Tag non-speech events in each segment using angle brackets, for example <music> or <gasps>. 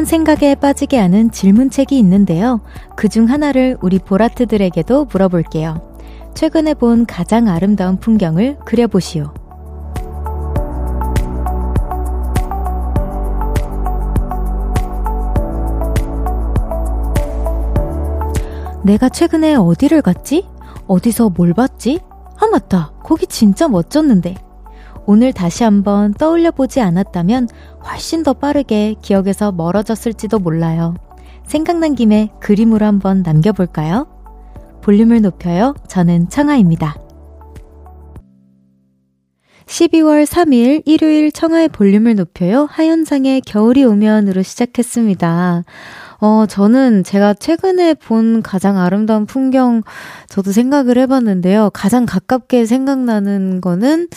다양한 생각에 빠지게 하는 질문책이 있는데요. 그 중 하나를 우리 보라트들에게도 물어볼게요. 최근에 본 가장 아름다운 풍경을 그려보시오. 내가 최근에 어디를 갔지? 어디서 뭘 봤지? 아, 맞다. 거기 진짜 멋졌는데. 오늘 다시 한번 떠올려 보지 않았다면 훨씬 더 빠르게 기억에서 멀어졌을지도 몰라요. 생각난 김에 그림으로 한번 남겨볼까요? 볼륨을 높여요. 저는 청아입니다. 12월 3일 일요일 청하의 볼륨을 높여요. 하현상의 겨울이 오면으로 시작했습니다. 어, 저는 제가 최근에 본 가장 아름다운 풍경 저도 생각을 해봤는데요. 가장 가깝게 생각나는 거는,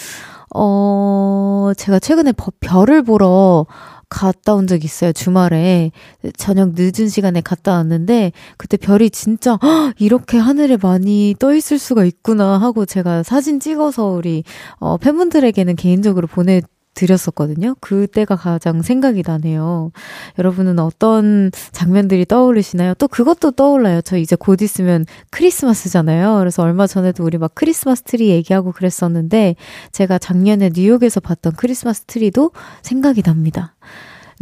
어, 제가 최근에 별을 보러 갔다 온적 있어요. 주말에 저녁 늦은 시간에 갔다 왔는데 그때 별이 진짜 이렇게 하늘에 많이 떠 있을 수가 있구나 하고 제가 사진 찍어서 우리 어 팬분들에게는 개인적으로 보내 드렸었거든요. 그때가 가장 생각이 나네요. 여러분은 어떤 장면들이 떠오르시나요? 또 그것도 떠올라요. 저 이제 곧 있으면 크리스마스잖아요. 그래서 얼마 전에도 우리 막 크리스마스 트리 얘기하고 그랬었는데 제가 작년에 뉴욕에서 봤던 크리스마스 트리도 생각이 납니다.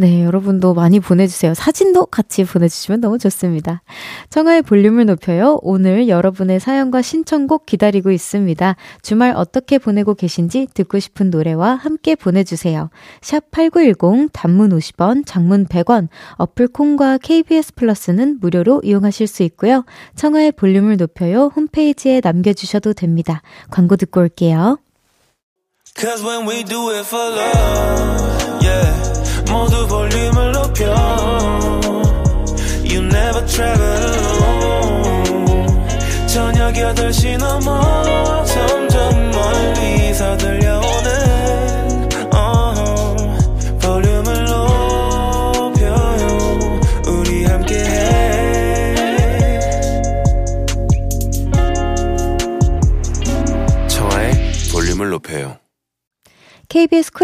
네, 여러분도 많이 보내주세요. 사진도 같이 보내주시면 너무 좋습니다. 청하의 볼륨을 높여요. 오늘 여러분의 사연과 신청곡 기다리고 있습니다. 주말 어떻게 보내고 계신지 듣고 싶은 노래와 함께 보내주세요. 샵 8910, 단문 50원, 장문 100원, 어플 콩과 KBS 플러스는 무료로 이용하실 수 있고요. 청하의 볼륨을 높여요. 홈페이지에 남겨주셔도 됩니다. 광고 듣고 올게요. 모두 볼륨을 높여 You never travel alone 저녁 8시 넘어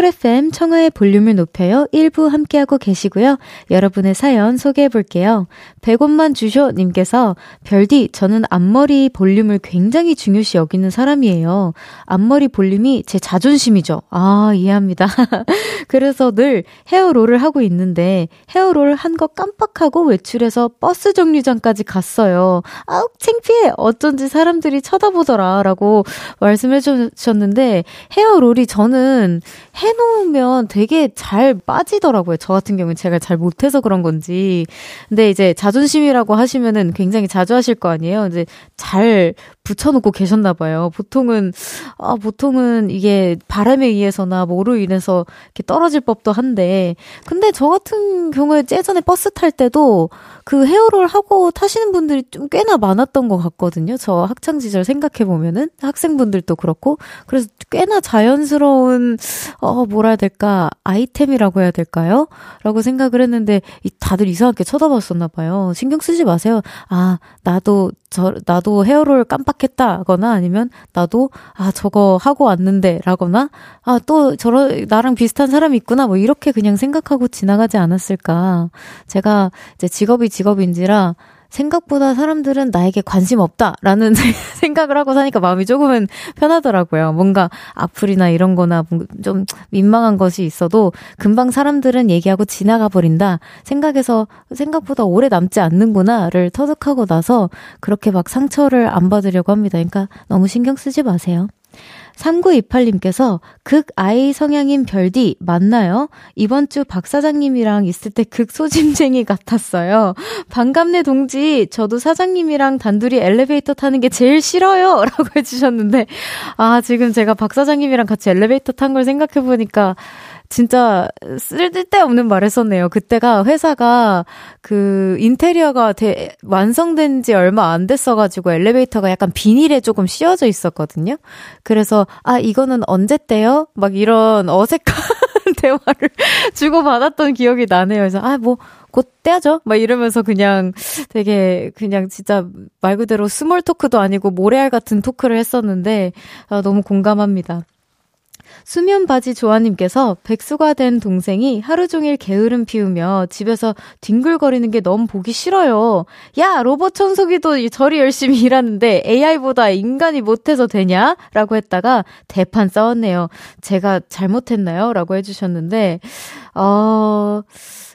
쿨 FM 청하의 볼륨을 높여요. 1부 함께하고 계시고요. 여러분의 사연 소개해 볼게요. 100원만 주쇼 님께서 별디 저는 앞머리 볼륨을 굉장히 중요시 여기는 사람이에요. 앞머리 볼륨이 제 자존심이죠. 아, 이해합니다. <laughs> 그래서 늘 헤어롤을 하고 있는데 헤어롤 한 거 깜빡하고 외출해서 버스 정류장까지 갔어요. 아우 창피해. 어쩐지 사람들이 쳐다보더라 라고 말씀해 주셨는데 헤어롤이 저는 해 놓으면 되게 잘 빠지더라고요. 저 같은 경우는 제가 잘 못해서 그런 건지. 근데 이제 자존심이라고 하시면은 굉장히 자주 하실 거 아니에요. 이제 잘 붙여놓고 계셨나 봐요. 보통은 아 보통은 이게 바람에 의해서나 뭐로 인해서 이렇게 떨어질 법도 한데 근데 저 같은 경우에 예전에 버스 탈 때도 그 헤어롤 하고 타시는 분들이 좀 꽤나 많았던 것 같거든요. 저 학창 시절 생각해 보면은 학생분들도 그렇고 그래서 꽤나 자연스러운 어 뭐라 해야 될까 아이템이라고 해야 될까요? 라고 생각을 했는데 이 다들 이상하게 쳐다봤었나 봐요. 신경 쓰지 마세요. 아 나도 저, 나도 헤어롤 깜빡했다거나 아니면 나도, 아, 저거 하고 왔는데 라거나, 아, 또 저러, 나랑 비슷한 사람이 있구나 뭐 이렇게 그냥 생각하고 지나가지 않았을까. 제가 이제 직업이 직업인지라 생각보다 사람들은 나에게 관심 없다라는 <laughs> 생각을 하고 사니까 마음이 조금은 편하더라고요. 뭔가 악플이나 이런 거나 좀 민망한 것이 있어도 금방 사람들은 얘기하고 지나가 버린다. 생각해서 생각보다 오래 남지 않는구나를 터득하고 나서 그렇게 막 상처를 안 받으려고 합니다. 그러니까 너무 신경 쓰지 마세요. 3928님께서 극 아이 성향인 별디 맞나요? 이번 주 박 사장님이랑 있을 때 극 소심쟁이 같았어요. 반갑네 동지. 저도 사장님이랑 단둘이 엘리베이터 타는 게 제일 싫어요. <laughs> 라고 해주셨는데 아 지금 제가 박 사장님이랑 같이 엘리베이터 탄 걸 생각해 보니까 진짜 쓸데없는 말 했었네요. 그때가 회사가 그 인테리어가 대, 완성된 지 얼마 안 됐어가지고 엘리베이터가 약간 비닐에 조금 씌워져 있었거든요. 그래서, 아, 이거는 언제 떼요? 막 이런 어색한 <laughs> 대화를 주고받았던 기억이 나네요. 그래서, 아, 뭐, 곧 떼야죠? 막 이러면서 그냥 되게 그냥 진짜 말 그대로 small talk도 아니고 모래알 같은 talk를 했었는데, 아, 너무 공감합니다. 수면 바지 조아님께서 백수가 된 동생이 하루 종일 게으름 피우며 집에서 뒹굴거리는 게 너무 보기 싫어요. 야, 로봇 청소기도 저리 열심히 일하는데 AI보다 인간이 못해서 되냐? 라고 했다가 대판 싸웠네요. 제가 잘못했나요? 라고 해주셨는데, 어,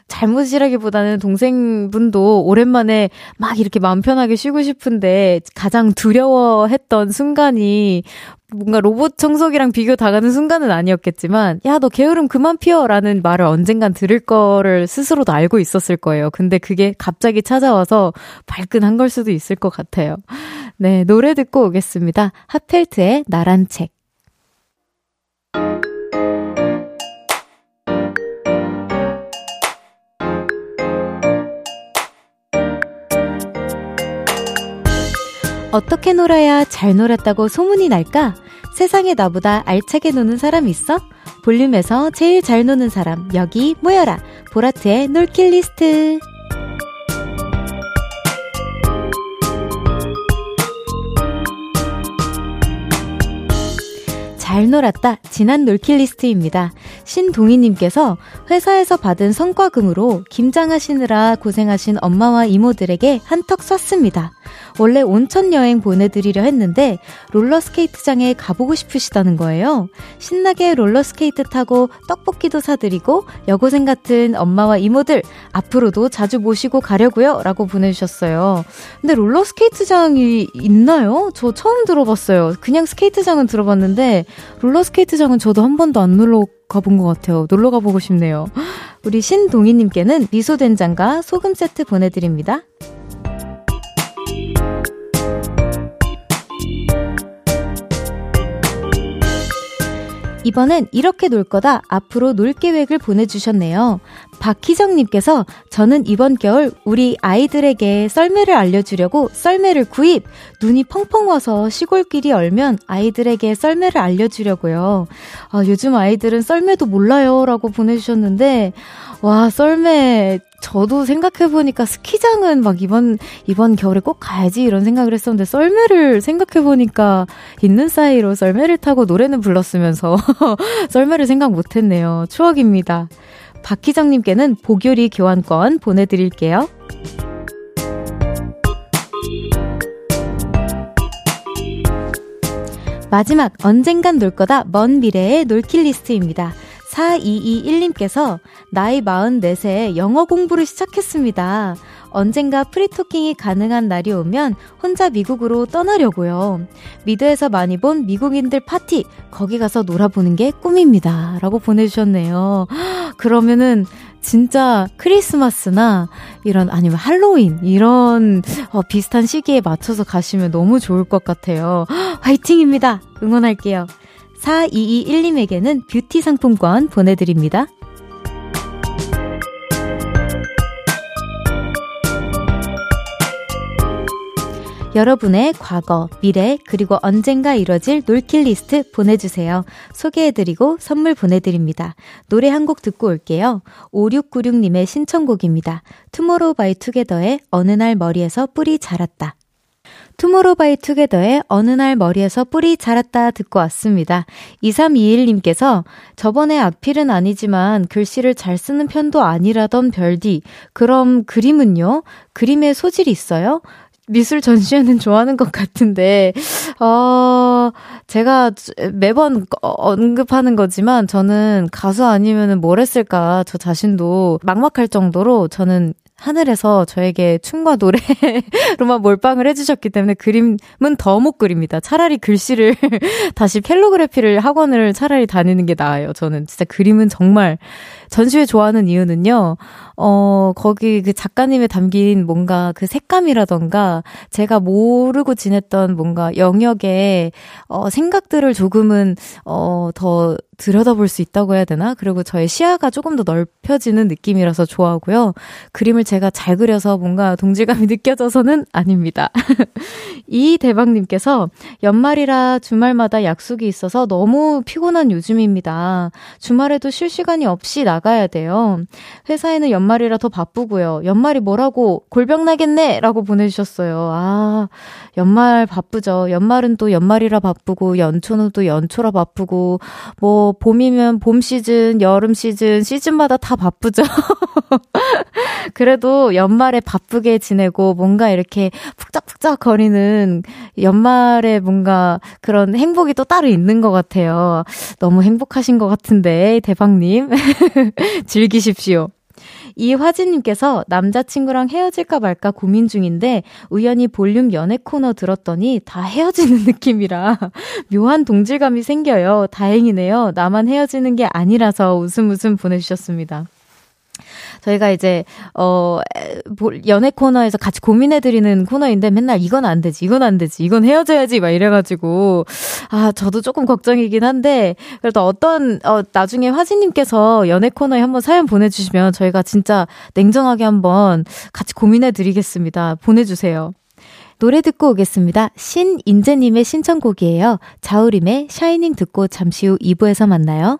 잘못이라기보다는 동생분도 오랜만에 막 이렇게 마음 편하게 쉬고 싶은데 가장 두려워했던 순간이 뭔가 로봇 청소기랑 비교 다가는 순간은 아니었겠지만, 야, 너 게으름 그만 피워! 라는 말을 언젠간 들을 거를 스스로도 알고 있었을 거예요. 근데 그게 갑자기 찾아와서 발끈한 걸 수도 있을 것 같아요. 네, 노래 듣고 오겠습니다. 하펠트의 나란 책. 어떻게 놀아야 잘 놀았다고 소문이 날까? 세상에 나보다 알차게 노는 사람 있어? 볼륨에서 제일 잘 노는 사람, 여기 모여라. 보라트의 놀킬 리스트. 잘 놀았다. 지난 놀킬 리스트입니다. 신동희님께서 회사에서 받은 성과금으로 김장하시느라 고생하신 엄마와 이모들에게 한턱 쐈습니다. 원래 온천 여행 보내드리려 했는데 롤러스케이트장에 가보고 싶으시다는 거예요. 신나게 롤러스케이트 타고 떡볶이도 사드리고 여고생 같은 엄마와 이모들 앞으로도 자주 모시고 가려고요. 라고 보내주셨어요. 근데 롤러스케이트장이 있나요? 저 처음 들어봤어요. 그냥 스케이트장은 들어봤는데 롤러스케이트장은 저도 한 번도 안 놀러 가본 것 같아요. 놀러 가보고 싶네요. 우리 신동희님께는 미소된장과 소금 세트 보내드립니다. 이번엔 이렇게 놀 거다 앞으로 놀 계획을 보내주셨네요. 박희정님께서 저는 이번 겨울 우리 아이들에게 썰매를 알려주려고 썰매를 구입! 눈이 펑펑 와서 시골길이 얼면 아이들에게 썰매를 알려주려고요. 아, 요즘 아이들은 썰매도 몰라요. 라고 보내주셨는데, 와, 썰매 저도 생각해보니까 스키장은 막 이번, 이번 겨울에 꼭 가야지 이런 생각을 했었는데 썰매를 생각해보니까 있는 사이로 썰매를 타고 노래는 불렀으면서 <laughs> 썰매를 생각 못했네요. 추억입니다. 박희정님께는 보교리 교환권 보내드릴게요. 마지막 언젠간 놀 거다 먼 미래의 놀킬 리스트입니다. 4221님께서 나이 44세 영어 공부를 시작했습니다. 언젠가 프리토킹이 가능한 날이 오면 혼자 미국으로 떠나려고요. 미드에서 많이 본 미국인들 파티, 거기 가서 놀아보는 게 꿈입니다. 라고 보내주셨네요. <gasps> 그러면은 진짜 크리스마스나 이런 아니면 할로윈 이런 어, 비슷한 시기에 맞춰서 가시면 너무 좋을 것 같아요. <gasps> 화이팅입니다. 응원할게요. 4221님에게는 뷰티 상품권 보내드립니다. 여러분의 과거, 미래, 그리고 언젠가 이뤄질 놀킬 리스트 보내주세요. 소개해드리고 선물 보내드립니다. 노래 한 곡 듣고 올게요. 5696님의 신청곡입니다. 투모로우 바이 투게더의 어느 날 머리에서 뿔이 자랐다. 투모로우바이투게더의 어느 날 머리에서 뿔이 자랐다 듣고 왔습니다. 2321님께서 저번에 악필은 아니지만 글씨를 잘 쓰는 편도 아니라던 별디. 그럼 그림은요? 그림에 소질이 있어요? 미술 전시회는 <laughs> 좋아하는 것 같은데, 어, 제가 매번 언급하는 거지만 저는 가수 아니면은 뭘 했을까 저 자신도 막막할 정도로 저는 하늘에서 저에게 춤과 노래로만 <laughs> 몰빵을 해주셨기 때문에 그림은 더 못 그립니다. 차라리 글씨를 <laughs> 다시 펠로그래피를 학원을 차라리 다니는 게 나아요. 저는 진짜 그림은 정말 전시회 좋아하는 이유는요. 어, 거기 그 작가님의 담긴 뭔가 그 색감이라던가 제가 모르고 지냈던 뭔가 영역의 어, 생각들을 조금은 어, 더 들여다볼 수 있다고 해야 되나? 그리고 저의 시야가 조금 더 넓혀지는 느낌이라서 좋아하고요. 그림을 제가 잘 그려서 뭔가 동질감이 <laughs> 느껴져서는 아닙니다. <laughs> 이 대박님께서 연말이라 주말마다 약속이 있어서 너무 피곤한 요즘입니다. 주말에도 쉴 시간이 없이 나 가야 돼요. 회사에는 연 연말이라 더 바쁘고요. 연말이 뭐라고 골병 나겠네 라고 보내주셨어요. 아, 연말 바쁘죠. 연말은 또 연말이라 바쁘고 연초는 또 연초라 바쁘고 뭐 봄이면 봄 시즌, 여름 시즌 시즌마다 다 바쁘죠. <laughs> 그래도 연말에 바쁘게 지내고 뭔가 이렇게 푹짝푹짝 거리는 연말에 뭔가 그런 행복이 또 따로 있는 것 같아요. 너무 행복하신 것 같은데, 대박님. <laughs> 즐기십시오. 이화진님께서 남자친구랑 헤어질까 말까 고민 중인데 우연히 볼륨 연애 코너 들었더니 다 헤어지는 <laughs> 느낌이라 묘한 동질감이 생겨요. 다행이네요. 나만 헤어지는 게 아니라서 웃음 웃음 보내주셨습니다. 저희가 이제 어 연애 코너에서 같이 고민해 드리는 코너인데 맨날 이건 안 되지. 이건 안 되지. 이건 헤어져야지 막 이래 가지고 아, 저도 조금 걱정이긴 한데 그래도 어떤 어 나중에 화진 님께서 연애 코너에 한번 사연 보내 주시면 저희가 진짜 냉정하게 한번 같이 고민해 드리겠습니다. 보내 주세요. 노래 듣고 오겠습니다. 신인재님의 신청곡이에요. 자우림의 샤이닝 듣고 잠시 후 2부에서 만나요.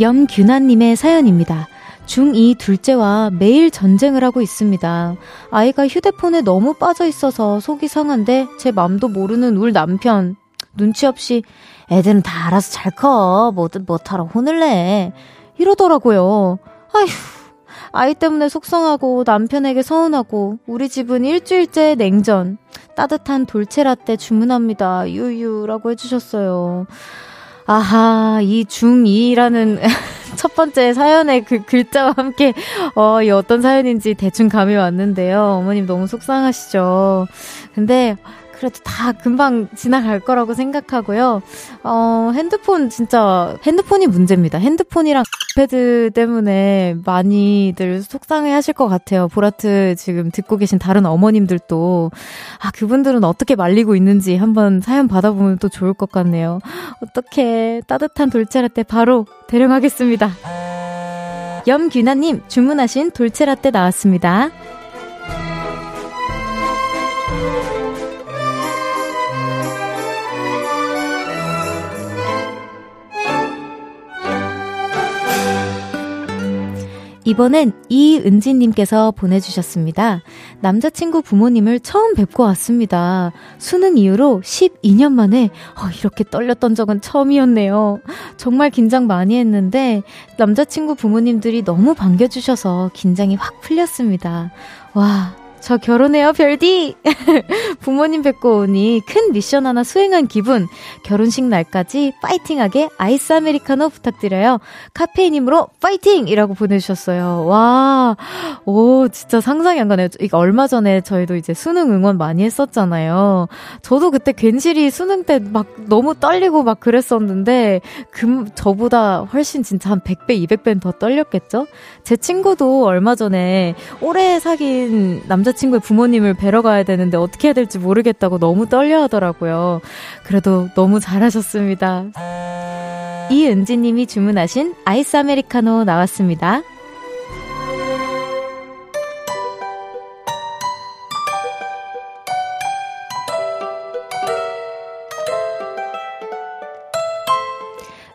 염균아님의 사연입니다. 중2 둘째와 매일 전쟁을 하고 있습니다. 아이가 휴대폰에 너무 빠져 있어서 속이 상한데 제 맘도 모르는 울 남편. 눈치 없이 애들은 다 알아서 잘 커. 뭐든 못하러 혼을 내. 이러더라고요. 아휴. 아이 때문에 속상하고 남편에게 서운하고 우리 집은 일주일째 냉전. 따뜻한 돌체라떼 주문합니다. 유유라고 해주셨어요. 아하, 이 중2라는 <laughs> 첫 번째 사연의 그 글자와 함께, 어, 이 어떤 사연인지 대충 감이 왔는데요. 어머님 너무 속상하시죠. 근데, 그래도 다 금방 지나갈 거라고 생각하고요. 어, 핸드폰 진짜 핸드폰이 문제입니다. 핸드폰이랑 패드 때문에 많이들 속상해 하실 것 같아요. 보라트 지금 듣고 계신 다른 어머님들도 아, 그분들은 어떻게 말리고 있는지 한번 사연 받아보면 또 좋을 것 같네요. 어떻게 따뜻한 돌체라떼 바로 대령하겠습니다. 염규나님 주문하신 돌체라떼 나왔습니다. 이번엔 이은지님께서 보내주셨습니다. 남자친구 부모님을 처음 뵙고 왔습니다. 수능 이후로 12년 만에 어, 이렇게 떨렸던 적은 처음이었네요. 정말 긴장 많이 했는데 남자친구 부모님들이 너무 반겨주셔서 긴장이 확 풀렸습니다. 와, 저 결혼해요, 별디! <laughs> 부모님 뵙고 오니 큰 미션 하나 수행한 기분. 결혼식 날까지 파이팅하게 아이스 아메리카노 부탁드려요. 카페인님으로 파이팅! 이라고 보내주셨어요. 와, 오, 진짜 상상이 안 가네요. 이거 얼마 전에 저희도 이제 수능 응원 많이 했었잖아요. 저도 그때 괜시리 수능 때 막 너무 떨리고 막 그랬었는데, 금, 저보다 훨씬 진짜 한 100배, 200배는 더 떨렸겠죠? 제 친구도 얼마 전에 오래 사귄 남자 남자친구의 부모님을 뵈러 가야 되는데 어떻게 해야 될지 모르겠다고 너무 떨려 하더라고요. 그래도 너무 잘하셨습니다. 이은지님이 주문하신 아이스 아메리카노 나왔습니다.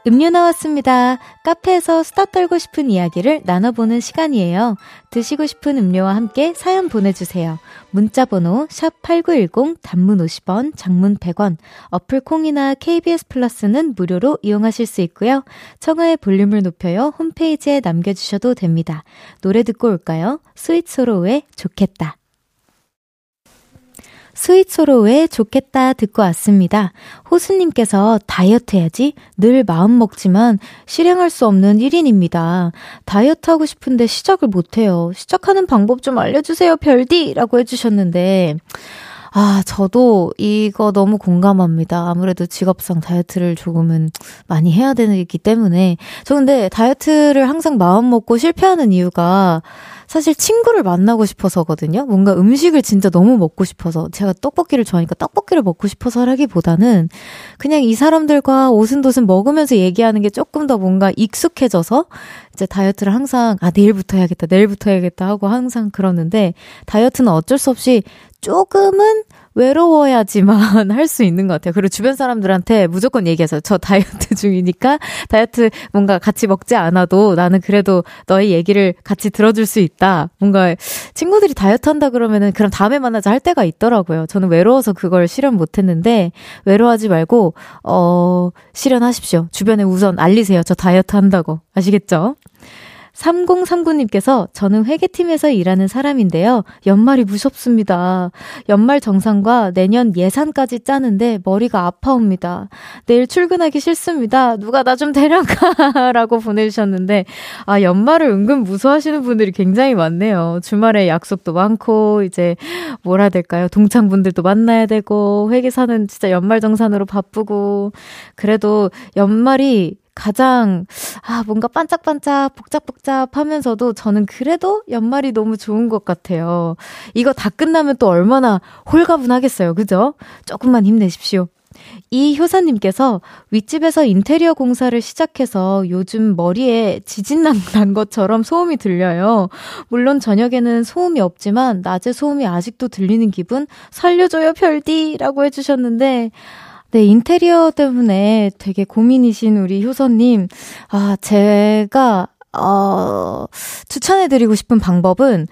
음료 나왔습니다. 카페에서 수다 떨고 싶은 이야기를 나눠보는 시간이에요. 드시고 싶은 음료와 함께 사연 보내주세요. 문자번호 샵8910 단문 50원, 장문 100원, 어플 콩이나 KBS 플러스는 무료로 이용하실 수 있고요. 청하의 볼륨을 높여요. 홈페이지에 남겨주셔도 됩니다. 노래 듣고 올까요? 스윗소로우의 좋겠다. 스윗소로우의 좋겠다 듣고 왔습니다. 호수님께서 다이어트 해야지 늘 마음 먹지만 실행할 수 없는 1인입니다. 다이어트 하고 싶은데 시작을 못해요. 시작하는 방법 좀 알려주세요, 별디! 라고 해주셨는데, 아, 저도 이거 너무 공감합니다. 아무래도 직업상 다이어트를 조금은 많이 해야 되기 때문에. 저 근데 다이어트를 항상 마음 먹고 실패하는 이유가 사실 친구를 만나고 싶어서거든요. 뭔가 음식을 진짜 너무 먹고 싶어서 제가 떡볶이를 좋아하니까 떡볶이를 먹고 싶어서라기보다는 그냥 이 사람들과 오순도순 먹으면서 얘기하는 게 조금 더 뭔가 익숙해져서 이제 다이어트를 항상 아 내일부터 해야겠다 내일부터 해야겠다 하고 항상 그러는데 다이어트는 어쩔 수 없이 조금은 외로워야지만 <laughs> 할 수 있는 것 같아요. 그리고 주변 사람들한테 무조건 얘기해서 저 다이어트 <laughs> 중이니까 다이어트 뭔가 같이 먹지 않아도 나는 그래도 너의 얘기를 같이 들어줄 수 있다. 뭔가 친구들이 다이어트 한다 그러면은 그럼 다음에 만나자 할 때가 있더라고요. 저는 외로워서 그걸 실현 못 했는데 외로워하지 말고 어 실현하십시오. 주변에 우선 알리세요. 저 다이어트 한다고. 아시겠죠? 3039님께서 저는 회계팀에서 일하는 사람인데요. 연말이 무섭습니다. 연말 정산과 내년 예산까지 짜는데 머리가 아파옵니다. 내일 출근하기 싫습니다. 누가 나 좀 데려가. <laughs> 라고 보내주셨는데, 아, 연말을 은근 무서워하시는 분들이 굉장히 많네요. 주말에 약속도 많고, 이제, 뭐라 될까요? 동창분들도 만나야 되고, 회계사는 진짜 연말 정산으로 바쁘고, 그래도 연말이 가장, 아, 뭔가 반짝반짝, 복잡복잡 하면서도 저는 그래도 연말이 너무 좋은 것 같아요. 이거 다 끝나면 또 얼마나 홀가분하겠어요. 그죠? 조금만 힘내십시오. 이 효사님께서 윗집에서 인테리어 공사를 시작해서 요즘 머리에 지진 난 것처럼 소음이 들려요. 물론 저녁에는 소음이 없지만 낮에 소음이 아직도 들리는 기분 살려줘요 별디라고 해주셨는데 네, 인테리어 때문에 되게 고민이신 우리 효선님. 아, 제가, 어, 추천해드리고 싶은 방법은,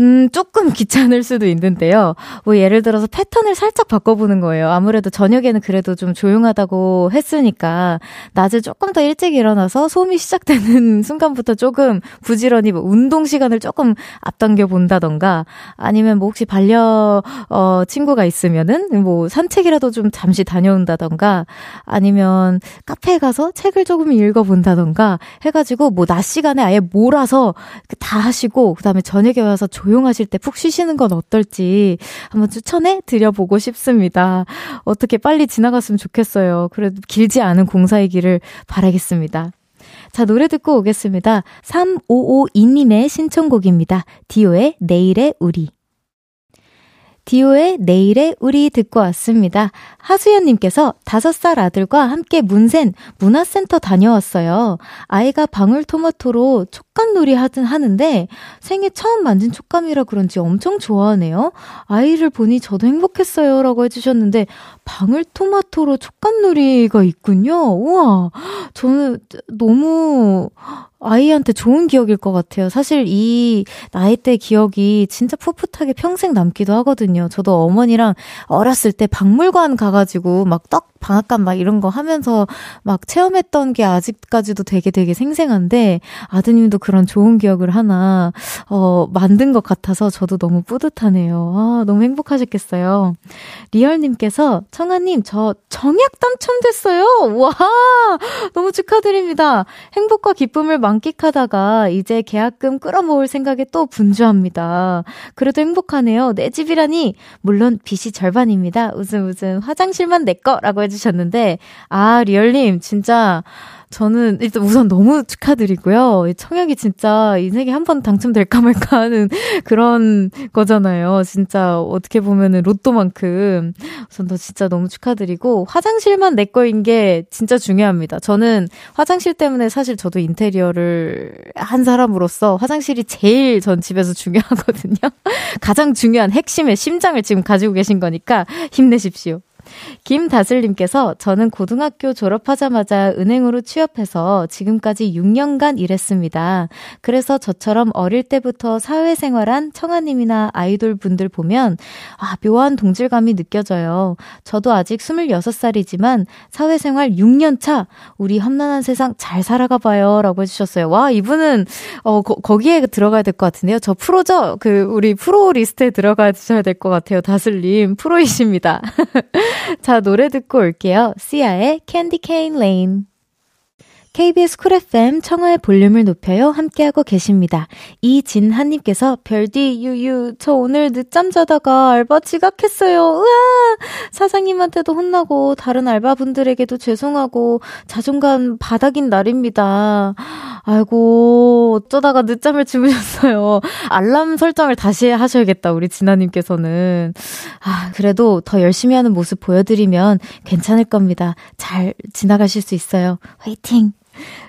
음, 조금 <laughs> 귀찮을 수도 있는데요. 뭐 예를 들어서 패턴을 살짝 바꿔보는 거예요. 아무래도 저녁에는 그래도 좀 조용하다고 했으니까 낮에 조금 더 일찍 일어나서 소음이 시작되는 <laughs> 순간부터 조금 부지런히 뭐 운동 시간을 조금 앞당겨 본다던가 아니면 뭐 혹시 반려 어 친구가 있으면은 뭐 산책이라도 좀 잠시 다녀온다던가 아니면 카페에 가서 책을 조금 읽어 본다던가 해 가지고 뭐 낮 시간에 아예 몰아서 다 하시고 그다음에 저녁에 와서 조 용하실 때 푹 쉬시는 건 어떨지 한번 추천해 드려보고 싶습니다. 어떻게 빨리 지나갔으면 좋겠어요. 그래도 길지 않은 공사이기를 바라겠습니다. 자, 노래 듣고 오겠습니다. 3552님의 신청곡입니다. 디오의 내일의 우리. 디오의 내일의 우리 듣고 왔습니다. 하수연님께서 다섯 살 아들과 함께 문센 문화센터 다녀왔어요. 아이가 방울토마토로 촉감놀이 하든 하는데 생애 처음 만진 촉감이라 그런지 엄청 좋아하네요. 아이를 보니 저도 행복했어요. 라고 해주셨는데 방울토마토로 촉감놀이가 있군요. 우와. 저는 너무 아이한테 좋은 기억일 것 같아요. 사실 이 나이 때 기억이 진짜 풋풋하게 평생 남기도 하거든요. 저도 어머니랑 어렸을 때 박물관 가가지고 막 떡 방앗간 막 이런 거 하면서 막 체험했던 게 아직까지도 되게 되게 생생한데 아드님도 그런 좋은 기억을 하나 어 만든 것 같아서 저도 너무 뿌듯하네요. 아, 너무 행복하셨겠어요. 리얼 님께서 청하 님 저 청약 당첨됐어요. 와 너무 축하드립니다. 행복과 기쁨을 만끽하다가 이제 계약금 끌어모을 생각에 또 분주합니다. 그래도 행복하네요. 내 집이라니 물론 빚이 절반입니다. 웃음 웃음 화장실만 내 거라고 해 주. 해주셨는데, 아, 리얼님, 진짜, 저는 일단 우선 너무 축하드리고요. 청약이 진짜 인생에 한 번 당첨될까 말까 하는 <laughs> 그런 거잖아요. 진짜 어떻게 보면은 로또만큼. 우선 더 진짜 너무 축하드리고, 화장실만 내 거인 게 진짜 중요합니다. 저는 화장실 때문에 사실 저도 인테리어를 한 사람으로서 화장실이 제일 전 집에서 중요하거든요. <laughs> 가장 중요한 핵심의 심장을 지금 가지고 계신 거니까 힘내십시오. 김다슬님께서 저는 고등학교 졸업하자마자 은행으로 취업해서 지금까지 6년간 일했습니다. 그래서 저처럼 어릴 때부터 사회생활한 청아님이나 아이돌 분들 보면 아, 묘한 동질감이 느껴져요. 저도 아직 26살이지만 사회생활 6년 차 우리 험난한 세상 잘 살아가 봐요. 라고 해주셨어요. 와, 이분은 어, 거, 거기에 들어가야 될 것 같은데요. 저 프로죠? 그 우리 프로 리스트에 들어가야 될 것 같아요. 다슬님. 프로이십니다. <laughs> 자, 노래 듣고 올게요. 시아의 Candy Cane Lane. KBS 쿨 FM 청하의 볼륨을 높여요. 함께하고 계십니다. 이진한님께서 별디 유유 저 오늘 늦잠 자다가 알바 지각했어요. 으아 사장님한테도 혼나고 다른 알바분들에게도 죄송하고 자존감 바닥인 날입니다. 아이고 어쩌다가 늦잠을 주무셨어요. <laughs> 알람 설정을 다시 하셔야겠다 우리 진아님께서는 아 그래도 더 열심히 하는 모습 보여드리면 괜찮을 겁니다. 잘 지나가실 수 있어요. 화이팅!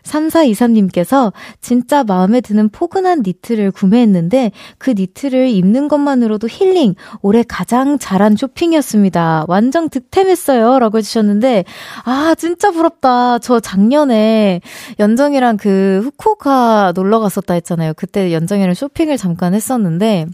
3423님께서 진짜 마음에 드는 포근한 니트를 구매했는데 그 니트를 입는 것만으로도 힐링, 올해 가장 잘한 쇼핑이었습니다. 완전 득템했어요. 라고 해주셨는데, 아, 진짜 부럽다. 저 작년에 연정이랑 그 후쿠오카 놀러 갔었다 했잖아요. 그때 연정이랑 쇼핑을 잠깐 했었는데,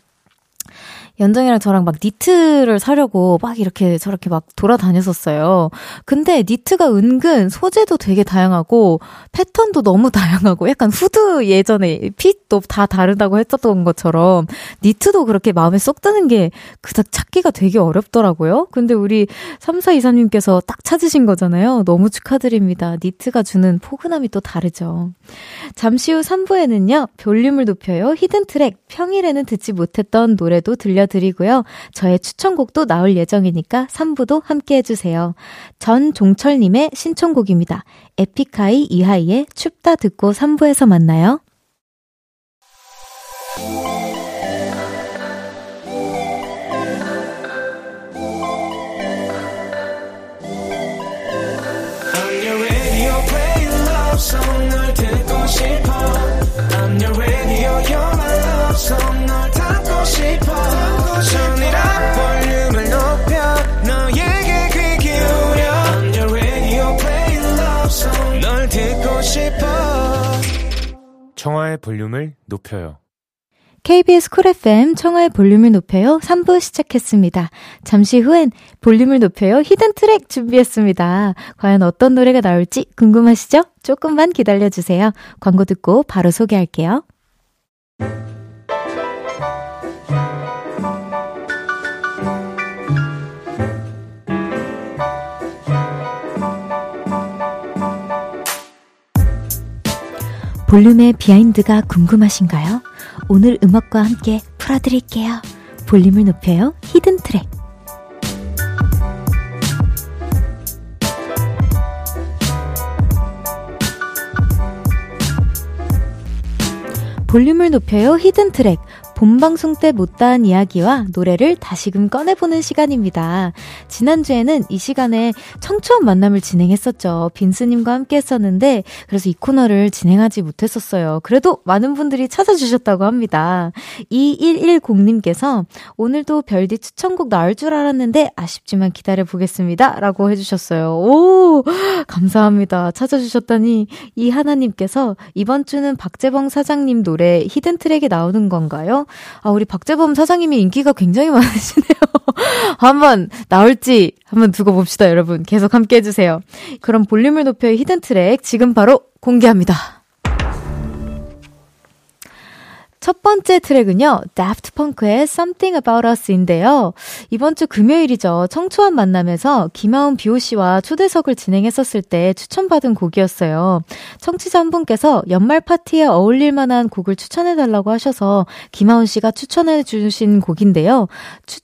연정이랑 저랑 막 니트를 사려고 막 이렇게 저렇게 막 돌아다녔었어요. 근데 니트가 은근 소재도 되게 다양하고 패턴도 너무 <laughs> 다양하고 약간 후드 예전에 fit도 다 다르다고 했었던 것처럼 니트도 그렇게 마음에 쏙 드는 게 그닥 찾기가 되게 어렵더라고요. 근데 우리 3424님께서 딱 찾으신 거잖아요. 너무 축하드립니다. 니트가 주는 포근함이 또 다르죠. 잠시 후 3부에는요. 볼륨을 높여요. hidden track 평일에는 듣지 못했던 노래도 들려 드리고요. 저의 추천곡도 나올 예정이니까 3부도 함께 해주세요. 전종철님의 신청곡입니다. 에픽하이 이하이의 춥다 듣고 3부에서 만나요. 싶어 청하의 볼륨을 높여요 KBS 쿨 FM 청하의 볼륨을 높여요 3부 시작했습니다. 잠시 후엔 볼륨을 높여요 hidden track 준비했습니다. 과연 어떤 노래가 나올지 궁금하시죠? 조금만 기다려주세요. 광고 듣고 바로 소개할게요. 볼륨의 behind가 궁금하신가요? 오늘 음악과 함께 풀어드릴게요. 볼륨을 높여요. hidden track. 볼륨을 높여요. hidden track. 본방송 때 못다한 이야기와 노래를 다시금 꺼내보는 시간입니다. 지난주에는 이 시간에 청초한 만남을 진행했었죠. 빈스님과 함께 했었는데, 그래서 이 코너를 진행하지 못했었어요. 그래도 많은 분들이 찾아주셨다고 합니다. 2110님께서 오늘도 별디 추천곡 나올 줄 알았는데 아쉽지만 기다려보겠습니다. 라고 해주셨어요. 오! 감사합니다. 찾아주셨다니. 이 하나님께서 이번 주는 박재범 사장님 노래 히든 트랙에 나오는 건가요? 아, 우리 박재범 사장님이 인기가 굉장히 많으시네요. <laughs> 한번 나올지 한번 두고 봅시다, 여러분. 계속 함께 해주세요. 그럼 볼륨을 높여 히든 트랙 지금 바로 공개합니다. 첫 번째 트랙은요, Daft Punk의 Something About Us인데요. 이번 주 금요일이죠. 청초한 만남에서 김하운 비오 씨와 초대석을 진행했었을 때 추천받은 곡이었어요. 청취자 한 분께서 연말 파티에 어울릴 만한 곡을 추천해달라고 하셔서 김하운 씨가 추천해주신 곡인데요. 추,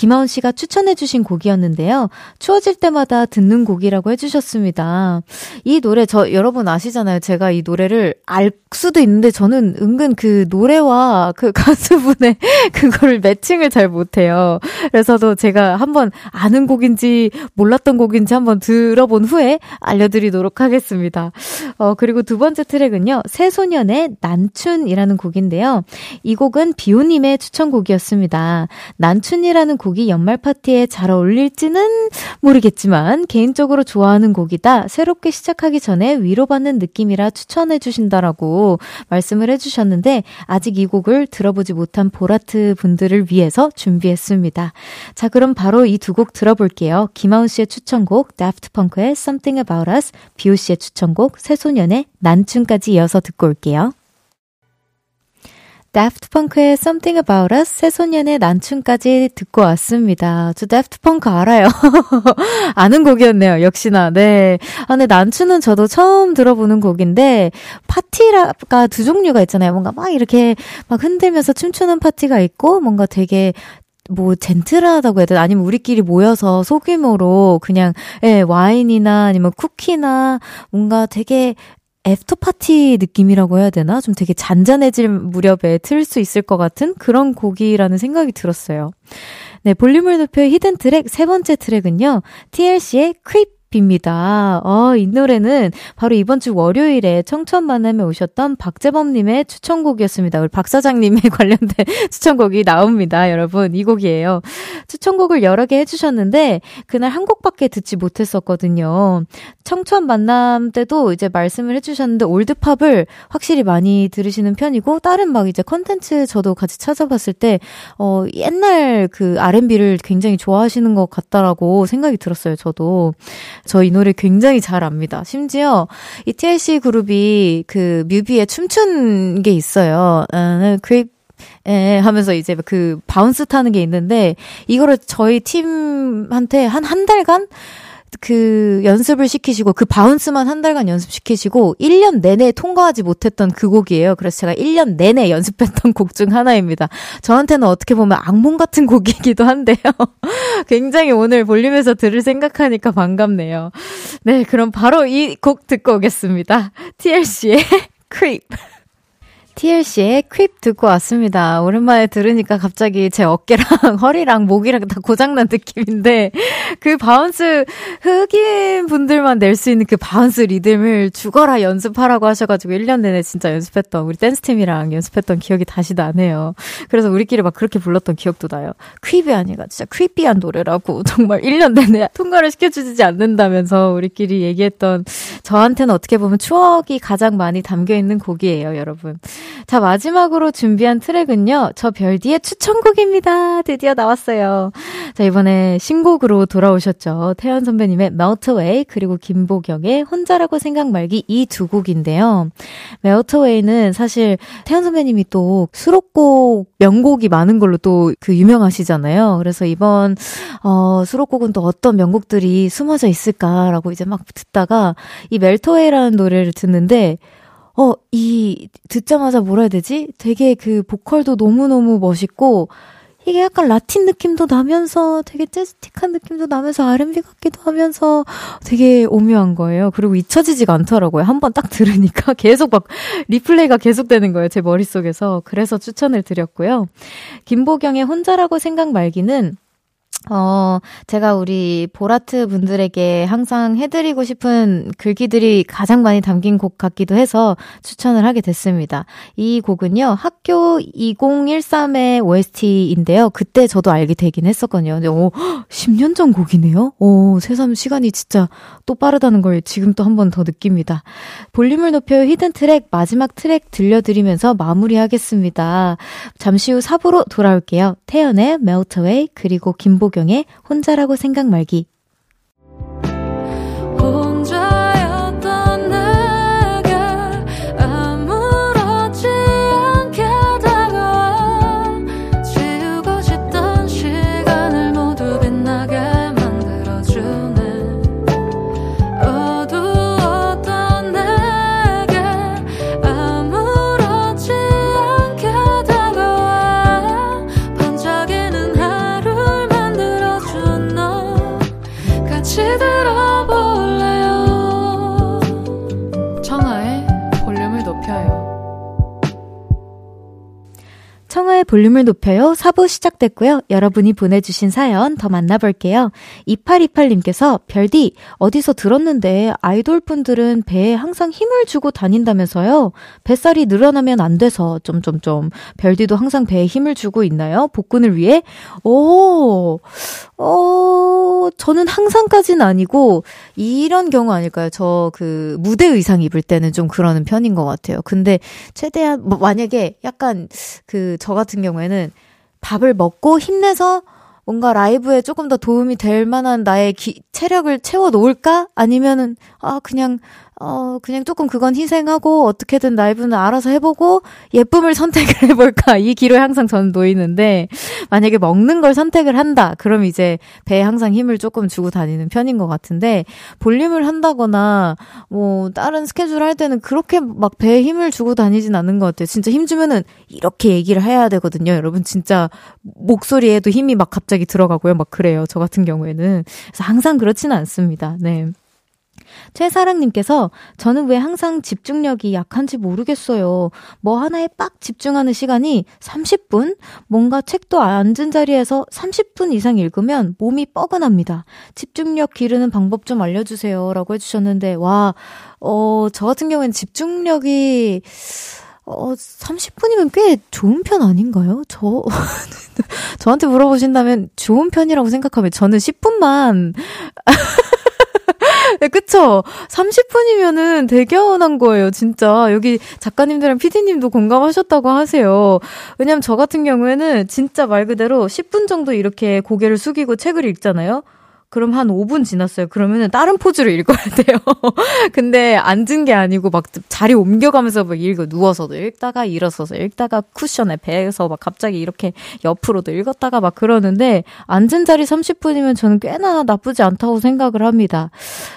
김하운 씨가 추천해주신 곡이었는데요. 추워질 때마다 듣는 곡이라고 해주셨습니다. 이 노래 저 여러분 아시잖아요. 제가 이 노래를 알 수도 있는데 저는 은근 그 노래와 그 <laughs> 가수분의 그거를 매칭을 잘 못해요. 그래서도 제가 한번 아는 곡인지 몰랐던 곡인지 한번 들어본 후에 알려드리도록 하겠습니다. 어, 그리고 두 번째 트랙은요. 새소년의 난춘이라는 곡인데요. 이 곡은 비오님의 추천곡이었습니다. 난춘이라는 곡 곡이 연말 파티에 잘 어울릴지는 모르겠지만 개인적으로 좋아하는 곡이다. 새롭게 시작하기 전에 위로받는 느낌이라 추천해 주신다라고 말씀을 해 주셨는데 아직 이 곡을 들어보지 못한 보라트 분들을 위해서 준비했습니다. 자, 그럼 바로 이 두 곡 들어볼게요. 김하운 씨의 추천곡 다프트 펑크의 Something About Us, 비오 씨의 추천곡 새소년의 난춤까지 이어서 듣고 올게요. 다프트 펑크의 Something About Us, 새소년의 난춤까지 듣고 왔습니다. 저 다프트 펑크 알아요. <laughs> 아는 곡이었네요. 역시나. 네. 아, 근데 난춤은 저도 처음 들어보는 곡인데, 파티가 두 종류가 있잖아요. 뭔가 막 이렇게 막 흔들면서 춤추는 파티가 있고, 뭔가 되게 뭐 젠틀하다고 해야 되나 아니면 우리끼리 모여서 소규모로 그냥 예, 와인이나 아니면 쿠키나 뭔가 되게 After party 느낌이라고 해야 되나? 좀 되게 잔잔해질 무렵에 틀 수 있을 것 같은 그런 곡이라는 생각이 들었어요. 네, 볼륨을 높여 hidden track 세 번째 트랙은요. TLC의 Creep 입니다. 어, 이 노래는 바로 이번 주 월요일에 청초한 만남에 오셨던 박재범님의 추천곡이었습니다. 우리 박 사장님의 <laughs> 관련된 추천곡이 나옵니다. 여러분, 이 곡이에요. 추천곡을 여러 개 해주셨는데, 그날 한 곡밖에 듣지 못했었거든요. 청초한 만남 때도 이제 말씀을 해주셨는데, old pop을 확실히 많이 들으시는 편이고, 다른 막 이제 컨텐츠 저도 같이 찾아봤을 때, 어, 옛날 그 R&B를 굉장히 좋아하시는 것 같다라고 생각이 들었어요, 저도. 저 이 노래 굉장히 잘 압니다. 심지어 이 TLC 그룹이 그 뮤비에 춤춘 게 있어요. 아, Creep 에 하면서 이제 그 bounce 타는 게 있는데 이거를 저희 팀한테 한 한 달간 그 연습을 시키시고 그 바운스만 한 달간 연습시키시고 1년 내내 통과하지 못했던 그 곡이에요. 그래서 제가 1년 내내 연습했던 곡 중 하나입니다. 저한테는 어떻게 보면 악몽 같은 곡이기도 한데요. <laughs> 굉장히 오늘 볼륨에서 들을 생각하니까 반갑네요. 네, 그럼 바로 이 곡 듣고 오겠습니다. TLC의 <laughs> Creep. TLC의 퀵 듣고 왔습니다. 오랜만에 들으니까 갑자기 제 어깨랑 <laughs> 허리랑 목이랑 다 고장난 느낌인데 그 bounce 흑인 분들만 낼 수 있는 그 bounce 리듬을 죽어라 연습하라고 하셔가지고 1년 내내 진짜 연습했던 우리 댄스팀이랑 연습했던 기억이 다시 나네요. 그래서 우리끼리 막 그렇게 불렀던 기억도 나요. 퀵이 아니라 진짜 creepy한 노래라고 <laughs> 정말 1년 내내 통과를 시켜주지 않는다면서 우리끼리 얘기했던 저한테는 어떻게 보면 추억이 가장 많이 담겨 있는 곡이에요, 여러분. 자, 마지막으로 준비한 트랙은요. 저 별디의 추천곡입니다. 드디어 나왔어요. 자, 이번에 신곡으로 돌아오셨죠. 태연 선배님의 Away 그리고 김보경의 혼자라고 생각 말기 이 두 곡인데요. Away는 사실 태연 선배님이 또 수록곡 명곡이 많은 걸로 또 그 유명하시잖아요. 그래서 이번 어 수록곡은 또 어떤 명곡들이 숨어져 있을까라고 이제 막 듣다가 이 멜터웨이라는 노래를 듣는데 어, 이, 듣자마자 뭐라 해야 되지? 되게 그 보컬도 너무너무 멋있고, 이게 약간 라틴 느낌도 나면서 되게 재즈틱한 느낌도 나면서 R&B 같기도 하면서 되게 오묘한 거예요. 그리고 잊혀지지가 않더라고요. 한번 딱 들으니까 <laughs> 계속 막 리플레이가 계속되는 거예요. 제 머릿속에서. 그래서 추천을 드렸고요. 김보경의 혼자라고 생각 말기는 어, 제가 우리 보라트 분들에게 항상 해드리고 싶은 글귀들이 가장 많이 담긴 곡 같기도 해서 추천을 하게 됐습니다. 이 곡은요, 학교 2013의 OST인데요. 그때 저도 알게 되긴 했었거든요. 근데, 오, 10년 전 곡이네요? 오, 새삼 시간이 진짜 또 빠르다는 걸 지금 또 한 번 더 느낍니다. 볼륨을 높여 hidden track, 마지막 트랙 들려드리면서 마무리하겠습니다. 잠시 후 4부로 돌아올게요. 태연의 Meltaway, 그리고 김보 김보경의 혼자라고 생각 말기 볼륨을 높여요. 4부 시작됐고요. 여러분이 보내주신 사연 더 만나볼게요. 2828님께서 별디, 어디서 들었는데 아이돌 분들은 배에 항상 힘을 주고 다닌다면서요? 뱃살이 늘어나면 안 돼서, 점점점. 별디도 항상 배에 힘을 주고 있나요? 복근을 위해? 오, 어, 저는 항상까지는 아니고, 이런 경우 아닐까요? 저 그 무대 의상 입을 때는 좀 그러는 편인 것 같아요. 근데 최대한, 뭐 만약에 약간 그 저 같은 경우에는 밥을 먹고 힘내서 뭔가 라이브에 조금 더 도움이 될 만한 나의 기, 체력을 채워 놓을까? 아니면은, 아, 그냥, 어, 그냥 조금 그건 희생하고 어떻게든 라이브는 알아서 해보고 예쁨을 선택을 <laughs> 해볼까. 이 기로에 항상 저는 놓이는데, 만약에 먹는 걸 선택을 한다. 그럼 이제 배에 항상 힘을 조금 주고 다니는 편인 것 같은데, 볼륨을 한다거나, 뭐, 다른 스케줄 할 때는 그렇게 막 배에 힘을 주고 다니진 않는 것 같아요. 진짜 힘 주면은 이렇게 얘기를 해야 되거든요. 여러분, 진짜 목소리에도 힘이 막 갑자기 들어가고요. 막 그래요. 저 같은 경우에는. 그래서 항상 그렇지는 않습니다. 네. 최사랑님께서 저는 왜 항상 집중력이 약한지 모르겠어요. 뭐 하나에 빡 집중하는 시간이 30분? 뭔가 책도 앉은 자리에서 30분 이상 읽으면 몸이 뻐근합니다. 집중력 기르는 방법 좀 알려주세요. 라고 해주셨는데, 와, 어, 저 같은 경우에는 집중력이 어, 30분이면 꽤 좋은 편 아닌가요? 저, <laughs> 저한테 물어보신다면 좋은 편이라고 생각하면 저는 10분만 네, 그쵸? 30분이면은 대견한 거예요, 진짜. 여기 작가님들이랑 피디님도 공감하셨다고 하세요. 왜냐면 저 같은 경우에는 진짜 말 그대로 10분 정도 이렇게 고개를 숙이고 책을 읽잖아요? 그럼 한 5분 지났어요. 그러면은 다른 포즈로 읽어야 <laughs> 돼요. 근데 앉은 게 아니고 막 자리 옮겨가면서 막 읽어. 누워서도 읽다가 일어서서 읽다가 쿠션에 배에서 막 갑자기 이렇게 옆으로도 읽었다가 막 그러는데 앉은 자리 30분이면 저는 꽤나 나쁘지 않다고 생각을 합니다.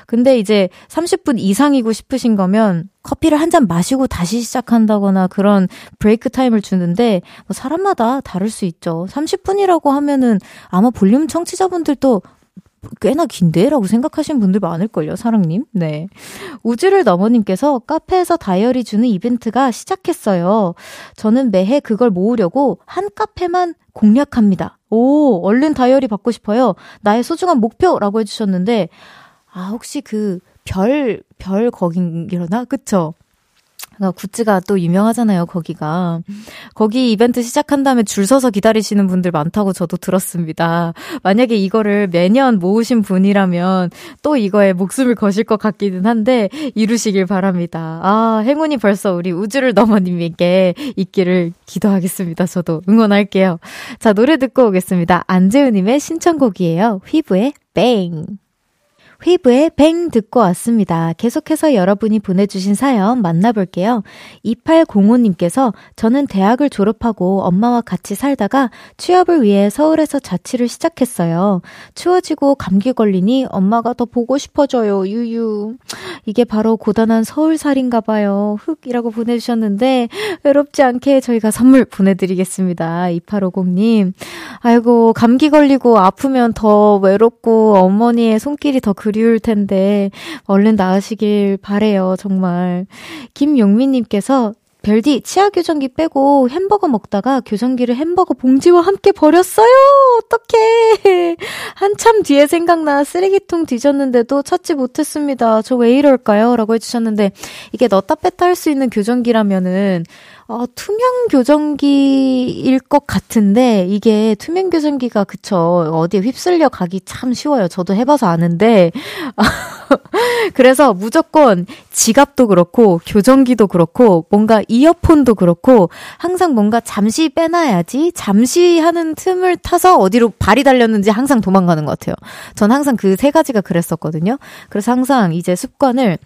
근데 이제 30분 이상이고 싶으신 거면 커피를 한 잔 마시고 다시 시작한다거나 그런 break time을 주는데 뭐 사람마다 다를 수 있죠. 30분이라고 하면은 아마 볼륨 청취자분들도 꽤나 긴데? 라고 생각하시는 분들 많을걸요, 사랑님. 네. 우주를 넘어님께서 카페에서 다이어리 주는 이벤트가 시작했어요. 저는 매해 그걸 모으려고 한 카페만 공략합니다. 오, 얼른 다이어리 받고 싶어요. 나의 소중한 목표라고 해주셨는데, 아, 혹시 그 별, 별 거긴이려나? 그쵸? 그러니까 굿즈가 또 유명하잖아요, 거기가. 거기 이벤트 시작한 다음에 줄 서서 기다리시는 분들 많다고 저도 들었습니다. 만약에 이거를 매년 모으신 분이라면 또 이거에 목숨을 거실 것 같기는 한데 이루시길 바랍니다. 아, 행운이 벌써 우리 우주를 넘어님에게 있기를 기도하겠습니다. 저도 응원할게요. 자, 노래 듣고 오겠습니다. 안재우님의 신청곡이에요. 휘브의 뱅. 휘브의 뱅 듣고 왔습니다. 계속해서 여러분이 보내주신 사연 만나볼게요. 2805님께서 저는 대학을 졸업하고 엄마와 같이 살다가 취업을 위해 서울에서 자취를 시작했어요. 추워지고 감기 걸리니 엄마가 더 보고 싶어져요. 유유. 이게 바로 고단한 서울살인가 봐요. 흑이라고 보내주셨는데 외롭지 않게 저희가 선물 보내드리겠습니다. 2850님. 아이고 감기 걸리고 아프면 더 외롭고 어머니의 손길이 더 그리 그리울 텐데 얼른 나으시길 바래요, 정말. 김용민 님께서 별디 치아 교정기 빼고 햄버거 먹다가 교정기를 햄버거 봉지와 함께 버렸어요. 어떡해. 한참 뒤에 생각나 쓰레기통 뒤졌는데도 찾지 못했습니다. 저 왜 이럴까요? 라고 해주셨는데 이게 넣다 뺐다 할 수 있는 교정기라면은 어, 투명 교정기일 것 같은데 이게 투명 교정기가 그쵸 어디에 휩쓸려 가기 참 쉬워요. 저도 해봐서 아는데 <laughs> 그래서 무조건 지갑도 그렇고 교정기도 그렇고 뭔가 이어폰도 그렇고 항상 뭔가 잠시 빼놔야지 잠시 하는 틈을 타서 어디로 발이 달렸는지 항상 도망가는 것 같아요. 전 항상 그 세 가지가 그랬었거든요. 그래서 항상 이제 습관을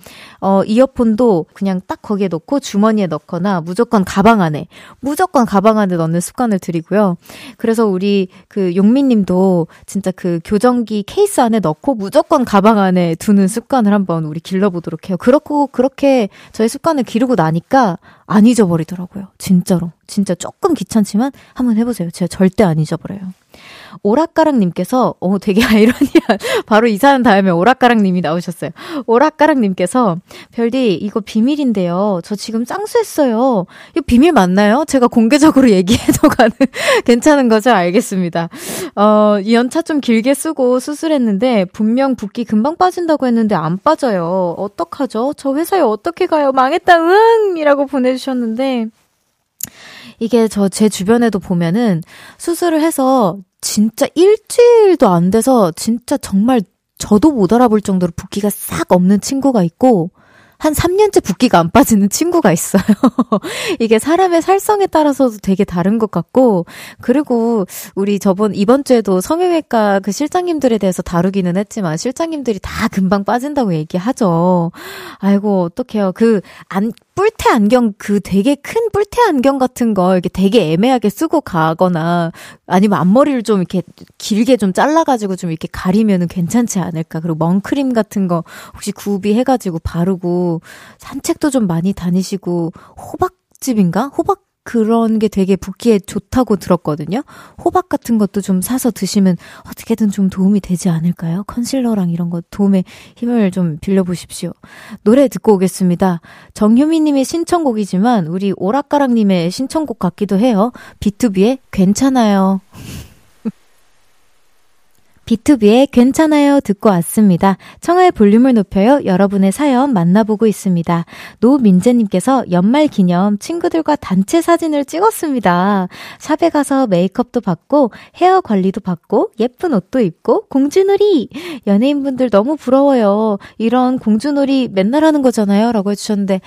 어 이어폰도 그냥 딱 거기에 넣고 주머니에 넣거나 무조건 가방 안에 무조건 가방 안에 넣는 습관을 들이고요. 그래서 우리 그 용민님도 진짜 그 교정기 케이스 안에 넣고 무조건 가방 안에 두는 습관을 한번 우리 길러보도록 해요. 그렇고 그렇게 저의 습관을 기르고 나니까 안 잊어버리더라고요. 진짜로. 진짜 조금 귀찮지만 한번 해보세요. 제가 절대 안 잊어버려요. 오락가락님께서, 어, 되게 <laughs> 아이러니한, 바로 이 사연 다음에 오락가락님이 나오셨어요. 오락가락님께서, 별디, 이거 비밀인데요. 저 지금 짱수했어요. 이거 비밀 맞나요? 제가 공개적으로 <laughs> 얘기해도 가는, 괜찮은 거죠? 알겠습니다. 어, 이 연차 좀 길게 쓰고 수술했는데, 분명 붓기 금방 빠진다고 했는데 안 빠져요. 어떡하죠? 저 회사에 어떻게 가요? 망했다, 응! 이라고 보내주셨는데, 이게 저 제 주변에도 보면은 수술을 해서 진짜 일주일도 안 돼서 진짜 정말 저도 못 알아볼 정도로 붓기가 싹 없는 친구가 있고 한 3년째 붓기가 안 빠지는 친구가 있어요. <laughs> 이게 사람의 살성에 따라서도 되게 다른 것 같고, 그리고 우리 저번, 이번 주에도 성형외과 그 실장님들에 대해서 다루기는 했지만, 실장님들이 다 금방 빠진다고 얘기하죠. 아이고, 어떡해요. 그, 안, 뿔테 안경 그 되게 큰 뿔테 안경 같은 거 이렇게 되게 애매하게 쓰고 가거나 아니면 앞머리를 좀 이렇게 길게 좀 잘라가지고 좀 이렇게 가리면은 괜찮지 않을까. 그리고 멍크림 같은 거 혹시 구비해가지고 바르고 산책도 좀 많이 다니시고 호박집인가? 호박 그런 게 되게 붓기에 좋다고 들었거든요. 호박 같은 것도 좀 사서 드시면 어떻게든 좀 도움이 되지 않을까요? 컨실러랑 이런 거 도움에 힘을 좀 빌려보십시오. 노래 듣고 오겠습니다. 정효미 님의 신청곡이지만 우리 오락가락 님의 신청곡 같기도 해요. B2B의 괜찮아요. B2B의 괜찮아요 듣고 왔습니다. 청하의 볼륨을 높여요. 여러분의 사연 만나보고 있습니다. 노민재님께서 연말 기념 친구들과 단체 사진을 찍었습니다. 샵에 가서 메이크업도 받고 헤어 관리도 받고 예쁜 옷도 입고 공주놀이! 연예인분들 너무 부러워요. 이런 공주놀이 맨날 하는 거잖아요. 라고 해주셨는데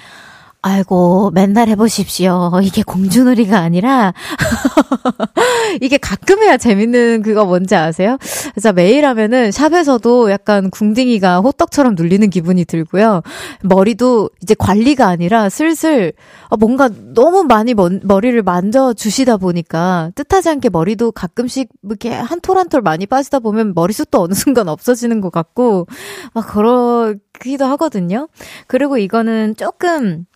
아이고, 맨날 해보십시오. 이게 공주놀이가 아니라, <laughs> 이게 가끔 해야 재밌는 그거 뭔지 아세요? 그래서 매일 하면은 샵에서도 약간 궁딩이가 호떡처럼 눌리는 기분이 들고요. 머리도 이제 관리가 아니라 슬슬 어, 뭔가 너무 많이 머리를 만져주시다 보니까 뜻하지 않게 머리도 가끔씩 이렇게 한 톨 한 톨 많이 빠지다 보면 머리숱도 어느 순간 없어지는 것 같고, 막 그러기도 하거든요. 그리고 이거는 조금,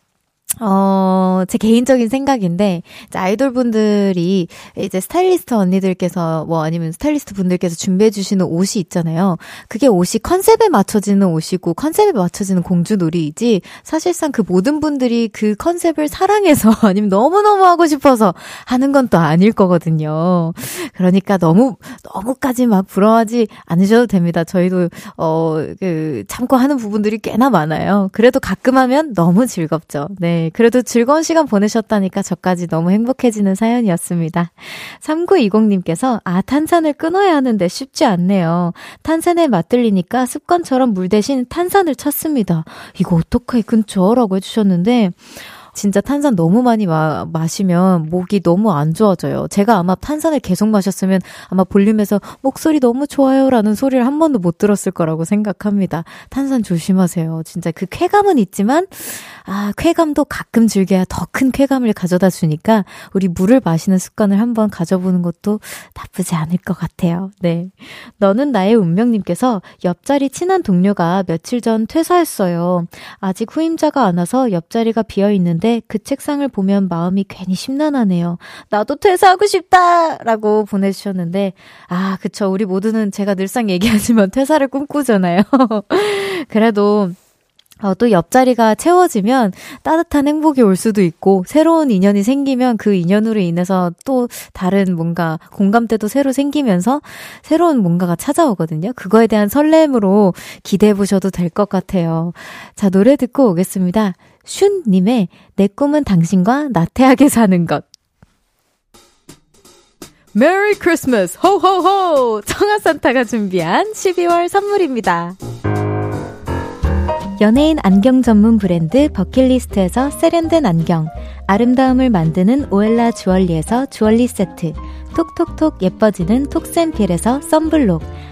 어, 제 개인적인 생각인데, 이제 아이돌 분들이 이제 스타일리스트 언니들께서 뭐 아니면 스타일리스트 분들께서 준비해주시는 옷이 있잖아요. 그게 옷이 컨셉에 맞춰지는 옷이고 컨셉에 맞춰지는 공주놀이이지, 사실상 그 모든 분들이 그 컨셉을 사랑해서 <laughs> 아니면 너무너무 하고 싶어서 하는 건 또 아닐 거거든요. 그러니까 너무, 너무까지 막 부러워하지 않으셔도 됩니다. 저희도, 어, 그, 참고 하는 부분들이 꽤나 많아요. 그래도 가끔 하면 너무 즐겁죠. 네. 그래도 즐거운 시간 보내셨다니까 저까지 너무 행복해지는 사연이었습니다. 3920님께서, 아, 탄산을 끊어야 하는데 쉽지 않네요. 탄산에 맞들리니까 습관처럼 물 대신 탄산을 찾습니다. 이거 어떻게 끊죠? 라고 해주셨는데, 진짜 탄산 너무 많이 마, 마시면 목이 너무 안 좋아져요. 제가 아마 탄산을 계속 마셨으면 아마 볼륨에서 목소리 너무 좋아요라는 소리를 한 번도 못 들었을 거라고 생각합니다. 탄산 조심하세요. 진짜 그 쾌감은 있지만 아, 쾌감도 가끔 즐겨야 더 큰 쾌감을 가져다 주니까 우리 물을 마시는 습관을 한번 가져보는 것도 나쁘지 않을 것 같아요. 네. 너는 나의 운명님께서 옆자리 친한 동료가 며칠 전 퇴사했어요. 아직 후임자가 안 와서 옆자리가 비어 있는데 그 책상을 보면 마음이 괜히 심란하네요. 나도 퇴사하고 싶다! 라고 보내주셨는데, 아, 그쵸. 우리 모두는 제가 늘상 얘기하지만 퇴사를 꿈꾸잖아요. <laughs> 그래도 어, 또 옆자리가 채워지면 따뜻한 행복이 올 수도 있고, 새로운 인연이 생기면 그 인연으로 인해서 또 다른 뭔가 공감대도 새로 생기면서 새로운 뭔가가 찾아오거든요. 그거에 대한 설렘으로 기대해 보셔도 될 것 같아요. 자, 노래 듣고 오겠습니다. 슌님의 내 꿈은 당신과 나태하게 사는 것. 메리 크리스마스 호호호 청아산타가 준비한 12월 선물입니다. 연예인 안경 전문 브랜드 버킷리스트에서 세련된 안경, 아름다움을 만드는 오엘라 주얼리에서 주얼리 세트, 톡톡톡 예뻐지는 톡센필에서 썬블록,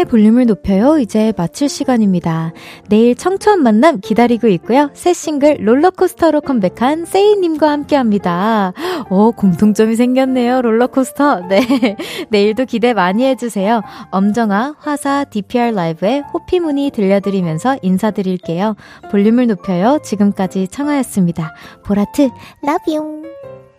청하의 볼륨을 높여요. 이제 마칠 시간입니다. 내일 청초한 만남 기다리고 있고요. 새 싱글 롤러코스터로 컴백한 세이님과 함께 합니다. 오, 공통점이 생겼네요. 롤러코스터. <laughs> 네. 내일도 기대 많이 해주세요. 엄정아, 화사, DPR 라이브의 호피무늬 들려드리면서 인사드릴게요. 볼륨을 높여요. 지금까지 청하였습니다. 보라트, you.